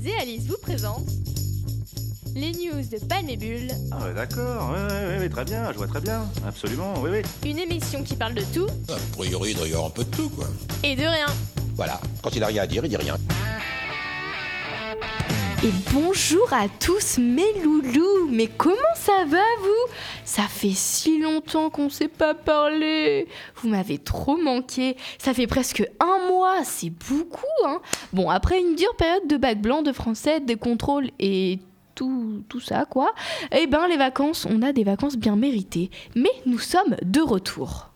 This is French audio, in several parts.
Héloïse et Alice vous présentent les news de Panébule. Ah ouais, d'accord, ouais, ouais, ouais, très bien, je vois très bien, absolument, oui, oui. Une émission qui parle de tout. A priori, il doit y avoir un peu de tout, quoi. Et de rien. Voilà, quand il a rien à dire, il dit rien. Et bonjour à tous mes loulous Mais comment ça va vous? Ça fait si longtemps qu'on s'est pas parlé Vous m'avez trop manqué Ça fait presque un mois, c'est beaucoup hein Bon, après une dure période de bac blanc, de français, des contrôles et tout, tout ça quoi, eh ben les vacances, on a des vacances bien méritées. Mais nous sommes de retour.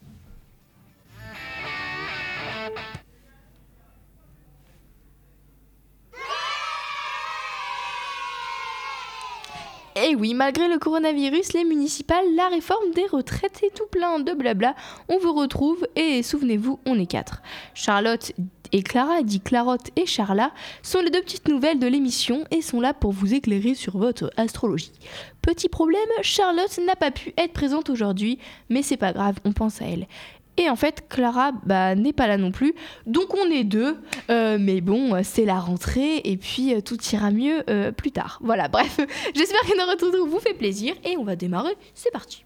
Et Eh oui, malgré le coronavirus, les municipales, la réforme des retraites et tout plein de blabla, on vous retrouve et souvenez-vous, on est quatre. Charlotte et Clara, dit Clarotte et Charla, sont les deux petites nouvelles de l'émission et sont là pour vous éclairer sur votre astrologie. Petit problème, Charlotte n'a pas pu être présente aujourd'hui, mais c'est pas grave, on pense à elle. Et en fait, Clara bah, n'est pas là non plus. Donc on est deux. Euh, mais bon, c'est la rentrée et puis euh, tout ira mieux euh, plus tard. Voilà, bref. J'espère que notre retour vous fait plaisir et on va démarrer. C'est parti.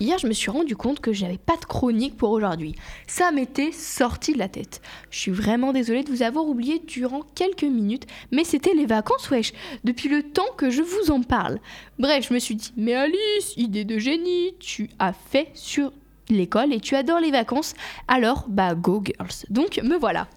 Hier, je me suis rendu compte que j'avais pas de chronique pour aujourd'hui. Ça m'était sorti de la tête. Je suis vraiment désolée de vous avoir oublié durant quelques minutes, mais c'était les vacances, wesh, depuis le temps que je vous en parle. Bref, je me suis dit, mais Alice, idée de génie, tu as fait sur l'école et tu adores les vacances, alors bah go girls. Donc me voilà.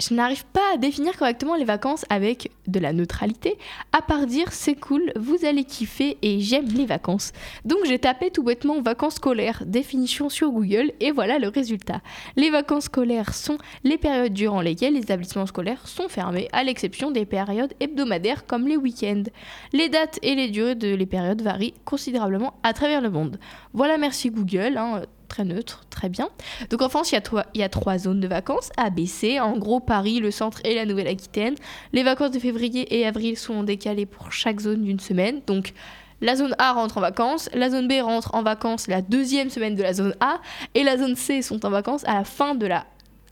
Je n'arrive pas à définir correctement les vacances avec de la neutralité, à part dire c'est cool, vous allez kiffer et j'aime les vacances. Donc j'ai tapé tout bêtement vacances scolaires, définition sur Google et voilà le résultat. Les vacances scolaires sont les périodes durant lesquelles les établissements scolaires sont fermés, à l'exception des périodes hebdomadaires comme les week-ends. Les dates et les durées de les périodes varient considérablement à travers le monde. Voilà, merci Google. Hein, très neutre, très bien. Donc en France, il y, a trois, zones de vacances, A, B, C. En gros, Paris, le centre et la Nouvelle-Aquitaine. Les vacances de février et avril sont décalées pour chaque zone d'une semaine. Donc la zone A rentre en vacances, la zone B rentre en vacances la deuxième semaine de la zone A, et la zone C sont en vacances à la fin de la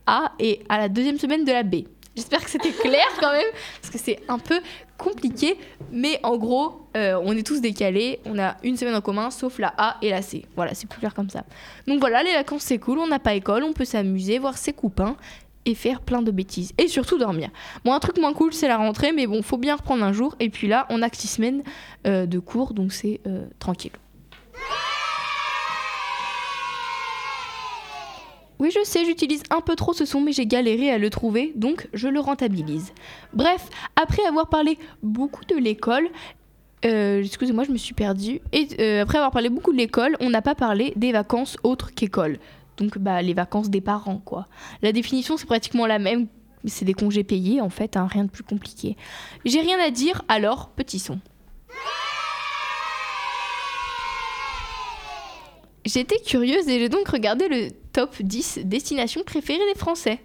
A et à la deuxième semaine de la B. J'espère que c'était clair quand même, parce que c'est un peu compliqué, mais en gros, euh, on est tous décalés, on a une semaine en commun, sauf la A et la C. Voilà, c'est plus clair comme ça. Donc voilà, les vacances c'est cool, on n'a pas école, on peut s'amuser, voir ses copains et faire plein de bêtises. Et surtout dormir. Bon, un truc moins cool, c'est la rentrée, mais bon, faut bien reprendre un jour. Et puis là, on a que six semaines euh, de cours, donc c'est euh, tranquille. Oui, je sais, j'utilise un peu trop ce son, mais j'ai galéré à le trouver, donc je le rentabilise. Bref, après avoir parlé beaucoup de l'école, euh, excusez-moi, je me suis perdue. Et euh, après avoir parlé beaucoup de l'école, on n'a pas parlé des vacances autres qu'école. Donc, bah, les vacances des parents, quoi. La définition, c'est pratiquement la même. C'est des congés payés, en fait, hein, rien de plus compliqué. J'ai rien à dire, alors, petit son. J'étais curieuse et j'ai donc regardé le top 10 destinations préférées des Français.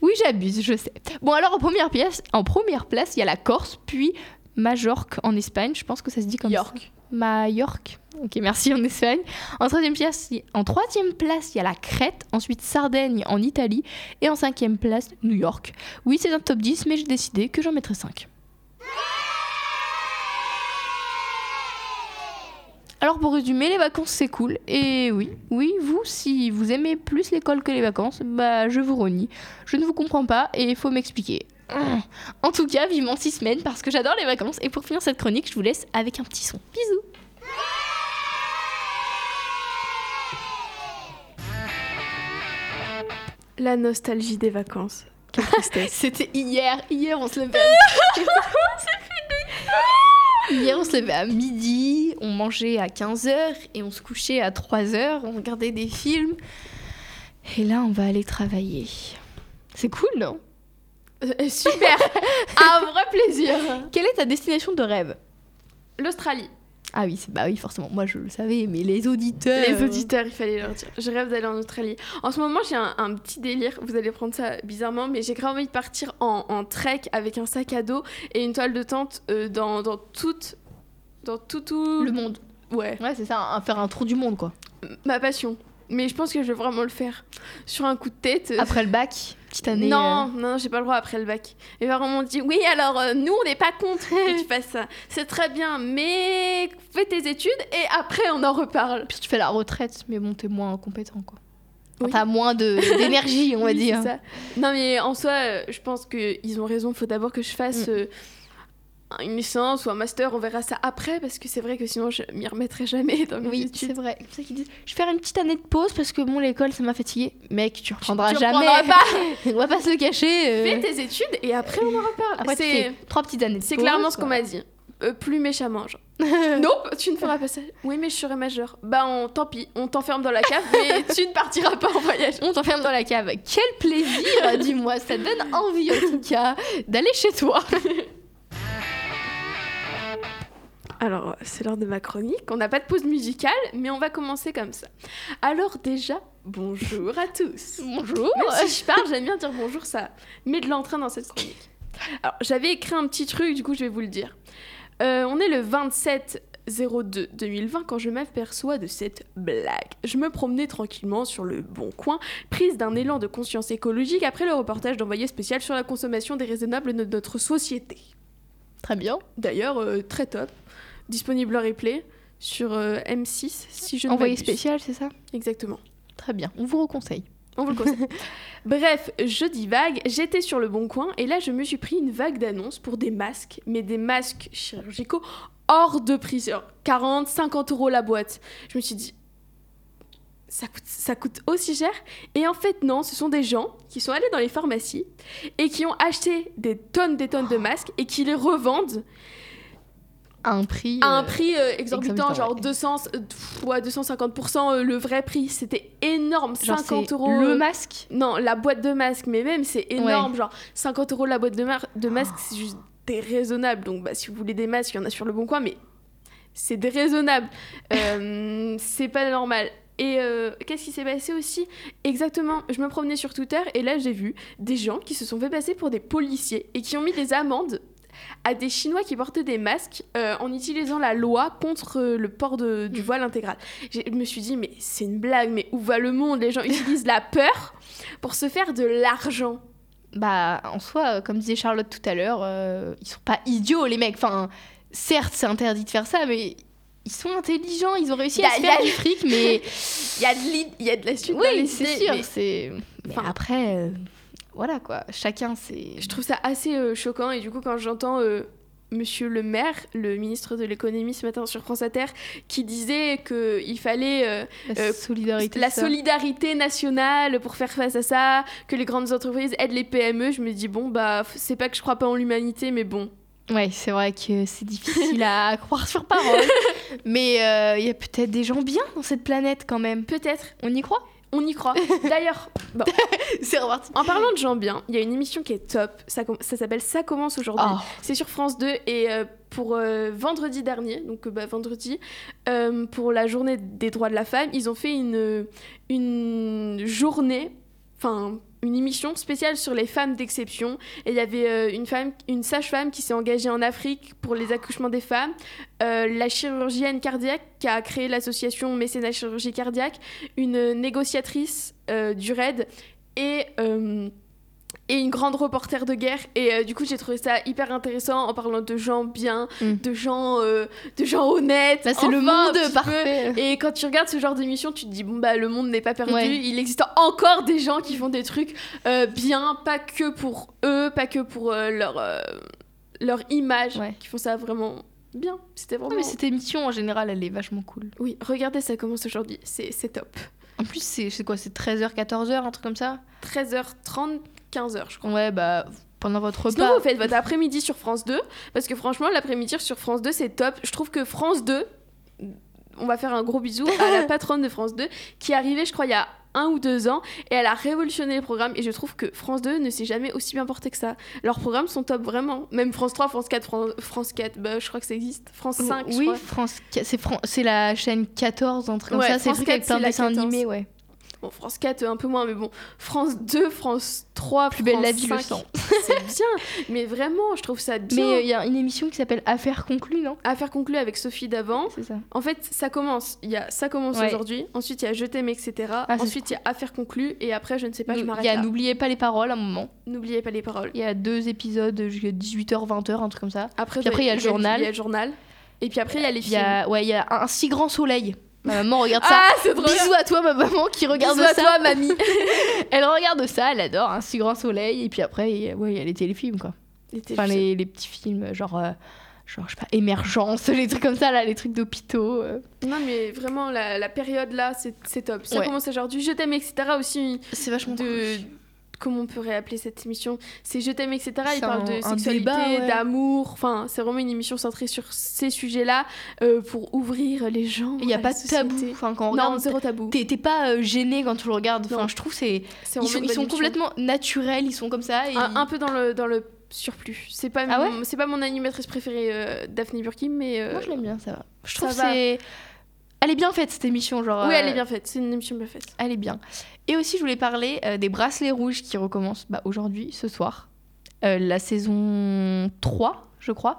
Oui, j'abuse, je sais. Bon, alors en première place, en première place, il y a la Corse, puis Majorque en Espagne. Je pense que ça se dit comme York. ça. Majorque. Ok, merci en Espagne. En troisième place, en troisième place, il y a la Crète. Ensuite, Sardaigne en Italie. Et en cinquième place, New York. Oui, c'est un top 10, mais j'ai décidé que j'en mettrais 5. Alors pour résumer, les vacances c'est cool. Et oui, oui, vous, si vous aimez plus l'école que les vacances, bah je vous renie. Je ne vous comprends pas et il faut m'expliquer. En tout cas, vivement six semaines parce que j'adore les vacances. Et pour finir cette chronique, je vous laisse avec un petit son. Bisous La nostalgie des vacances. Quelle tristesse. C'était hier. Hier, on se levait. Hier, on se levait à midi, on mangeait à 15h et on se couchait à 3h, on regardait des films. Et là, on va aller travailler. C'est cool, non? Euh, Super Un vrai plaisir Quelle est ta destination de rêve? L'Australie. Ah oui, c'est- bah oui, forcément. Moi, je le savais, mais les auditeurs. Les auditeurs, il fallait leur dire. Je rêve d'aller en Australie. En ce moment, j'ai un, un petit délire. Vous allez prendre ça bizarrement, mais j'ai grave envie de partir en, en trek avec un sac à dos et une toile de tente euh, dans, dans toute. Dans tout, tout. Le monde. Ouais, Ouais, c'est ça, un- faire un tour du monde, quoi. ma passion. Mais je pense que je vais vraiment le faire. Sur un coup de tête. euh, Après le bac, petite année. non, non, j'ai pas le droit après le bac. Et vraiment on dit oui, alors euh, nous on n'est pas contre que tu fasses ça. C'est très bien, mais fais tes études et après on en reparle. Puis tu fais la retraite, mais bon, t'es moins compétent, quoi. Enfin, Oui. T'as moins d'énergie, on va Oui, dire. ça. Non, mais en soi, euh, je pense qu'ils ont raison. Faut d'abord que je fasse Mm. euh, une licence ou un master. On verra ça après parce que c'est vrai que sinon je m'y remettrai jamais dans mes Oui, études. c'est vrai. C'est ça qu'ils disent je vais faire une petite année de pause parce que bon, l'école ça m'a fatigué. Mec, tu reprendras Tu jamais. reprendras pas. on va pas se le cacher. euh. Fais tes études et après on en reparle. Après, tu c'est trois petites années c'est clairement ce qu'on m'a dit. Euh, plus méchamment, genre. nope, tu ne feras pas ça. Oui, mais je serai majeure. Bah, on, tant pis, on t'enferme dans la cave, mais tu ne partiras pas en voyage. On t'enferme dans la cave. Quel plaisir, dis-moi. Ça donne envie en tout cas d'aller chez toi. Alors, c'est l'heure de ma chronique. On n'a pas de pause musicale, mais on va commencer comme ça. Alors, déjà, bonjour à tous. Bonjour. Même si je parle, j'aime bien dire bonjour, ça met de l'entrain dans cette chronique. Alors, j'avais écrit un petit truc, du coup, je vais vous le dire. Euh, on est le 27 02 2020 quand je m'aperçois de cette blague. Je me promenais tranquillement sur le bon coin, prise d'un élan de conscience écologique après le reportage d'envoyé spécial sur la consommation déraisonnable de notre société. Très bien. D'ailleurs, euh, très top. Disponible en replay sur euh, M6, si je ne Envoyé spécial, c'est ça? Exactement. Très bien. On vous reconseille. On vous le conseille. Bref, je divague, j'étais sur le bon coin et là je me suis pris une vague d'annonces pour des masques, mais des masques chirurgicaux hors de prix, genre 40, 50 euros la boîte. Je me suis dit, ça coûte, ça coûte aussi cher? Et en fait non, ce sont des gens qui sont allés dans les pharmacies et qui ont acheté des tonnes, des tonnes de masques et qui les revendent À un prix. à un euh, prix euh, exorbitant, exorbitant, genre ouais. 200, euh, pff, ouais, 250% euh, le vrai prix. C'était énorme, genre, 50 c'est euros. Le masque. non, la boîte de masque, mais même c'est énorme, genre 50 euros la boîte de, de masque, c'est juste déraisonnable. Donc bah, si vous voulez des masques, il y en a sur le bon coin, mais c'est déraisonnable. Euh, c'est pas normal. Et euh, qu'est-ce qui s'est passé aussi? Exactement, je me promenais sur Twitter et là j'ai vu des gens qui se sont fait passer pour des policiers et qui ont mis des amendes à des Chinois qui portaient des masques euh, en utilisant la loi contre euh, le port de- du Mm. voile intégral. Je me suis dit, mais c'est une blague, mais où va le monde? Les gens utilisent la peur pour se faire de l'argent. Bah, en soi, euh, comme disait Charlotte tout à l'heure, euh, ils sont pas idiots, les mecs. Enfin, certes, c'est interdit de faire ça, mais ils sont intelligents. Ils ont réussi à se y faire du fric, mais. Il y a de l'id- il y a de la suite. oui, c'est sûr. mais Enfin- après, euh, voilà quoi. Chacun, c'est. Je trouve ça assez euh, choquant et du coup quand j'entends euh, Monsieur le maire, le ministre de l'économie ce matin sur France Inter, qui disait qu'il fallait euh, La solidarité. la solidarité nationale pour faire face à ça, que les grandes entreprises aident les PME, je me dis bon bah c'est pas que je crois pas en l'humanité mais bon. Ouais, c'est vrai que c'est difficile à croire sur parole. mais il y a peut-être des gens bien dans cette planète quand même. Peut-être, On y croit? On y croit. D'ailleurs, bon, C'est reparti. en parlant de gens bien, il y a une émission qui est top, ça, s'appelle Ça commence aujourd'hui. Oh, C'est sur France 2 et euh, pour euh, vendredi dernier, donc euh, bah, vendredi, euh, pour la journée des droits de la femme, ils ont fait une, une journée, enfin une émission spéciale sur les femmes d'exception. Et il y avait euh, une femme, une sage-femme qui s'est engagée en Afrique pour les accouchements des femmes, euh, la chirurgienne cardiaque qui a créé l'association Mécénat Chirurgie Cardiaque, une négociatrice euh, du RAID et et une grande reporter de guerre et euh, du coup j'ai trouvé ça hyper intéressant en parlant de gens bien Mm. de gens euh, de gens honnêtes Là, c'est le enfin, monde petit peu. parfait. et quand tu regardes ce genre d'émission tu te dis bon bah le monde n'est pas perdu Ouais. il existe encore des gens qui font des trucs euh, bien pas que pour eux pas que pour leur leur image Ouais. qui font ça vraiment bien c'était Non, vraiment mais cette émission en général, elle est vachement cool. oui regardez ça commence aujourd'hui c'est top En plus, c'est c'est quoi? C'est 13h, 14h, un truc comme ça? 13h30 15h je crois Ouais, bah, pendant votre Sinon, repas. vous faites votre après-midi sur France 2, parce que franchement, l'après-midi sur France 2, c'est top. Je trouve que France 2, on va faire un gros bisou à la patronne de France 2, qui est arrivée, je crois, il y a un ou deux ans, et elle a révolutionné les programmes, et je trouve que France 2 ne s'est jamais aussi bien porté que ça. Leurs programmes sont top, vraiment. Même France 3, France 4, Fran- France 4, bah, je crois que ça existe. France 5, je oui, crois. France, c'est Fran- la chaîne 14, un truc comme Ouais, ça. C'est le truc avec 4, plein de dessins 14. animés, ouais. Bon, France 4, un peu moins, mais bon, France 2, France 3, Plus belle la vie, le 5, sang. C'est bien, mais vraiment, je trouve ça bien. Mais euh, il y a une émission qui s'appelle Affaires conclues, non? Affaire conclue avec Sophie d'avant. C'est ça. En fait, ça commence. Il y a ça commence Ouais. aujourd'hui. Ensuite, il y a Je t'aime, etc. Ah, Ensuite, il y a Affaire conclue. Et après, je ne sais pas, je Il m'arrête y a. N'oubliez pas les paroles à un moment. N'oubliez pas les paroles. Il y a deux épisodes jusqu'à 18h, 20h, un truc comme ça. Après, après, il y a le journal. Il y a le journal. Et puis après, il y a les Il y films. a, ouais, il y a un si grand soleil. Ma maman regarde ça. Ah, c'est trop bien. Bisous à toi, ma maman qui regarde Bisous à ça. toi, mamie. Elle regarde ça, elle adore un si grand soleil. Et puis après, il y a- ouais, y a les téléfilms, quoi. Les Enfin, les, les petits films, genre, euh, genre, je sais pas, émergence, les trucs comme ça, là, les trucs d'hôpitaux. euh. Non, mais vraiment, la, la période là, c'est top. Ça Ouais. commence aujourd'hui. Je t'aime, etc. Aussi, C'est vachement de. Comment on peut réappeler cette émission C'est Je t'aime, etc. Il parle de sexualité, ouais. d'amour. Enfin, c'est vraiment une émission centrée sur ces sujets-là euh, pour ouvrir les gens. Il n'y a pas de tabou. Enfin, quand on Non, regarde, zéro tabou. t'es pas euh, gêné quand tu le regardes. Enfin, je trouve c'est ils sont, ils sont complètement naturels, ils sont comme ça. Et un, un peu dans le dans le surplus. C'est pas Ah c'est pas mon animatrice préférée euh, Daphné Burki, mais euh, Moi, je l'aime bien, ça va. Je trouve c'est elle est bien faite cette émission, genre. oui, elle euh, est bien faite. C'est une émission bien faite. Elle est bien. Et aussi, je voulais parler euh, des bracelets rouges qui recommencent bah, aujourd'hui, ce soir. Euh, la saison 3, je crois.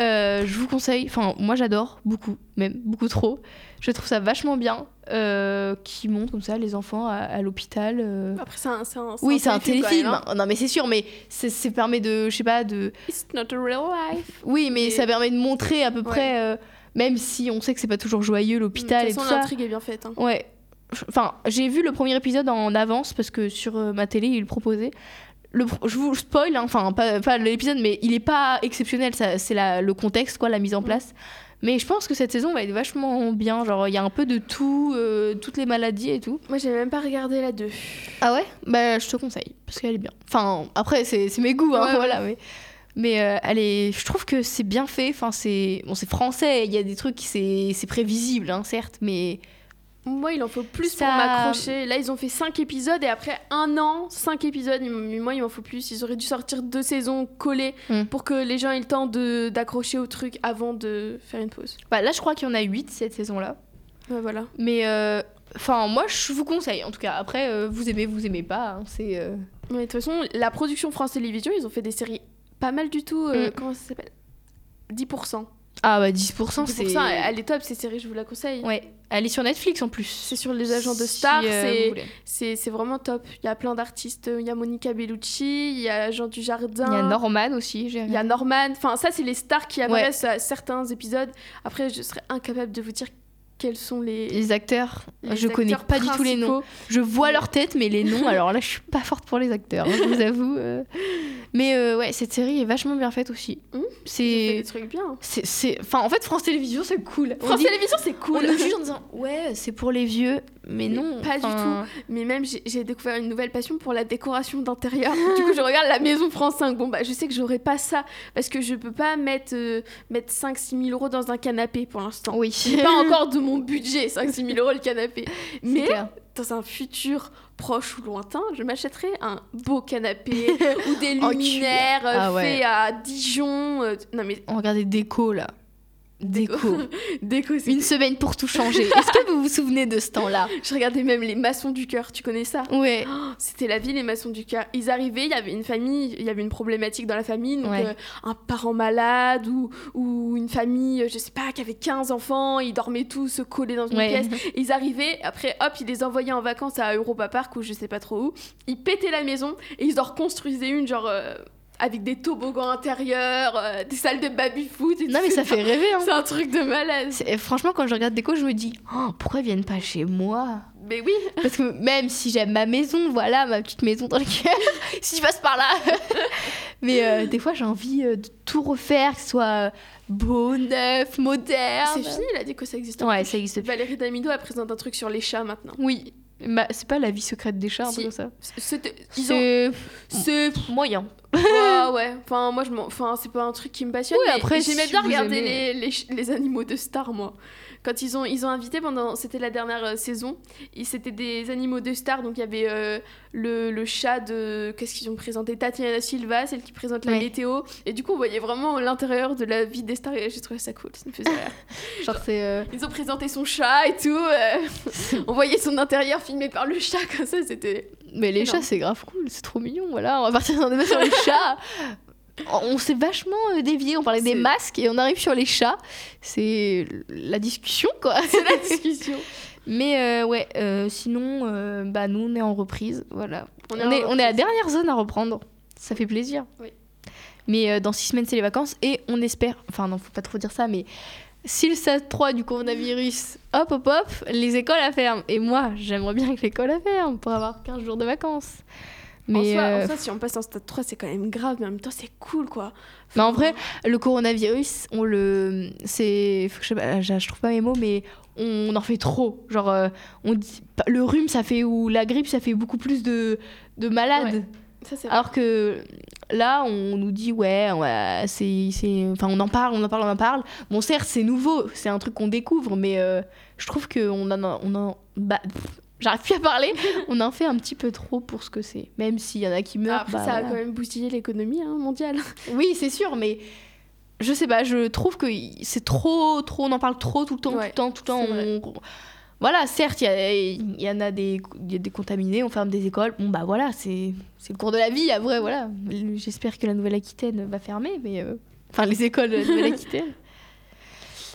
Euh, je vous conseille, enfin, moi j'adore beaucoup, même beaucoup trop. Je trouve ça vachement bien. Euh, qui montre comme ça les enfants à, à l'hôpital. euh. Après, c'est un, un, Oui, c'est un téléfilm même, hein. Non, mais c'est sûr, mais ça permet de, je sais pas, de. It's not a real life. Oui, mais Et- ça permet de montrer à peu Ouais. près, euh, même si on sait que c'est pas toujours joyeux l'hôpital et tout ça. l'intrigue est bien faite. hein. Ouais. Enfin, j'ai vu le premier épisode en avance parce que sur euh, ma télé, il le proposait. Le, je vous spoil, hein, enfin, pas, pas l'épisode, mais il est pas exceptionnel. C'est le contexte, quoi, la mise en place. Mais je pense que cette saison va être vachement bien. Genre, il y a un peu de tout, euh, toutes les maladies et tout. Moi, j'ai même pas regardé la 2. Ah ouais? Bah, je te conseille parce qu'elle est bien. Enfin, après, c'est mes goûts, hein, Ouais, ouais. voilà. Mais, mais euh, elle est, je trouve que c'est bien fait. Enfin, c'est bon, c'est français. Il y a des trucs, c'est c'est prévisible, hein, certes, mais Moi, il en faut plus Ça- pour m'accrocher. Là, ils ont fait 5 épisodes et après un an, 5 épisodes. il m- Moi, il m'en faut plus. Ils auraient dû sortir deux saisons collées Mm. pour que les gens aient le temps d'accrocher au truc avant de faire une pause. bah, là, je crois qu'il y en a 8 cette saison-là. Ouais, voilà. Mais euh, enfin, moi, je vous conseille. En tout cas, après, euh, vous aimez, vous aimez pas. hein, c'est euh, Mais de toute façon, la production France Télévisions, ils ont fait des séries pas mal du tout. euh, Mm. Comment ça s'appelle? 10%. ah bah 10%, 10%, c'est elle, est top, ces séries, je vous la conseille. ouais. Elle est sur Netflix en plus. C'est sur les agents de Si, stars, euh, c'est- c'est c'est vraiment top. Il y a plein d'artistes. Il y a Monica Bellucci, il y a Jean Dujardin. Il y a Norman aussi. j'ai Il y a. Norman. Enfin, ça, c'est les stars qui apparaissent à certains épisodes. Après, je serais incapable de vous dire quels sont les. Les acteurs, les je connais acteurs pas du tout les noms. Je vois leur tête, mais les noms, alors là, je suis pas forte pour les acteurs, hein, je vous avoue. euh. Mais euh, ouais, cette série est vachement bien faite aussi. Mmh, C'est. des trucs bien. c'est- c'est- Enfin, en fait, France Télévisions, c'est cool. France Télévisions, c'est cool. On nous juge en disant, ouais, c'est pour les vieux, mais, non. pas du enfin, Mais même, j'ai découvert une nouvelle passion pour la décoration d'intérieur. du coup, je regarde la maison France 5. Bon, bah, je sais que j'aurais pas ça parce que je peux pas mettre, euh, mettre 5-6 000 euros dans un canapé pour l'instant. Oui. Pas encore de mon budget, 5-6 000 euros le canapé. Mais clair. dans un futur proche ou lointain, je m'achèterai un beau canapé ou des En luminaires euh, Ah ouais. faits à Dijon. euh, non mais On regardait Déco là. Déco. déco, Une semaine pour tout changer. Est-ce que vous vous souvenez de ce temps-là? Je regardais même les maçons du cœur, tu connais ça? Ouais. Oh, C'était la vie, les maçons du cœur. Ils arrivaient, il y avait une famille, il y avait une problématique dans la famille, donc Ouais. euh, un parent malade ou, ou une famille, euh, je sais pas, qui avait 15 enfants, ils dormaient tous collés dans une Ouais. pièce. Ils arrivaient, après hop, ils les envoyaient en vacances à Europa Park ou je sais pas trop où. Ils pétaient la maison et ils en reconstruisaient une, genre euh, avec des toboggans intérieurs, euh, des salles de baby-foot. Non, mais ça fait rêver. Hein. C'est un truc de malade. Franchement, quand je regarde Déco, je me dis, oh, pourquoi ils viennent pas chez moi? Mais oui, Parce que même si j'aime ma maison, voilà, ma petite maison dans laquelle, si je passe par là. Mais euh, des fois, j'ai envie euh, de tout refaire, que ce soit beau, neuf, moderne. c'est fini, il a dit que ça existe. Ouais, ça existe. plus. Valérie Damido, elle présente un truc sur les chats maintenant. Oui. Bah, c'est pas la vie secrète des chats, un Si. ça. Ont- C'est moyen. Ouais, ouais. Enfin, moi, je. Enfin, c'est pas un truc qui me passionne. Oui, après, j'aimais si bien regarder aimez- les, les, animaux de Star, moi. Quand ils ont, ils ont invité pendant. C'était la dernière euh, saison. C'était des animaux de Star. Donc, il y avait euh, le, le chat de. Qu'est-ce qu'ils ont présenté? Tatiana Silva, celle qui présente la Ouais. météo. Et du coup, on voyait vraiment l'intérieur de la vie des stars. Et j'ai trouvé ça cool. Ça me faisait rire. Genre, c'est. euh, Ils ont présenté son chat et tout. euh, on voyait son intérieur filmé par le chat, comme ça. C'était. Mais les Énorme. chats, c'est grave cool, c'est trop mignon, voilà. On va partir dans débat sur les chats. On s'est vachement euh, dévié, on parlait des masques et on arrive sur les chats. C'est la discussion, quoi. C'est la discussion. Mais euh, ouais, euh, sinon, euh, bah, nous, on est en reprise, voilà. On, est, on est à la dernière zone à reprendre. Ça fait plaisir. Oui. Mais dans six semaines, c'est les vacances et on espère, enfin non, faut pas trop dire ça, mais si le stade 3 du coronavirus, hop, hop, hop, les écoles à ferme. Et moi, j'aimerais bien que l'école à ferme pour avoir 15 jours de vacances. En, Mais en euh, soi, si on passe en stade 3, c'est quand même grave, mais en même temps, c'est cool, quoi. Mais en vrai, le coronavirus, on le. C'est. Je, je, trouve pas mes mots, mais on en fait trop. Genre, euh, on dit. Le rhume, ça fait. Ou la grippe, ça fait beaucoup plus de, de malades. Ouais. ça. Alors que là, on nous dit, ouais, ouais, c'est. c'est- Enfin, on en parle, on en parle, on en parle. Bon, certes, c'est nouveau, c'est un truc qu'on découvre, mais euh, je trouve qu'on en. On en bah, J'arrive plus à parler. on en fait un petit peu trop pour ce que c'est. Même s'il y en a qui meurent. Après, bah, ça a quand même bousillé l'économie hein, mondiale. Oui, c'est sûr, mais je sais pas, je trouve que c'est trop, trop, on en parle trop tout le temps, Ouais, tout le temps, tout le temps. on- Voilà, certes, il y, en a des, y a des contaminés, on ferme des écoles. Bon, bah voilà, c'est le cours de la vie, à vrai, voilà. J'espère que la Nouvelle-Aquitaine va fermer, mais. euh, Enfin, les écoles de la Nouvelle-Aquitaine.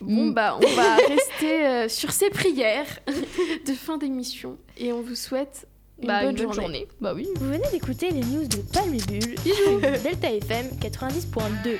Bon, Mm. bah, on va rester euh, sur ces prières de fin d'émission et on vous souhaite une, Bah, bonne, une bonne journée. journée. Bah oui. Vous venez d'écouter les news de Palme et Bulle sur Delta FM 90.2.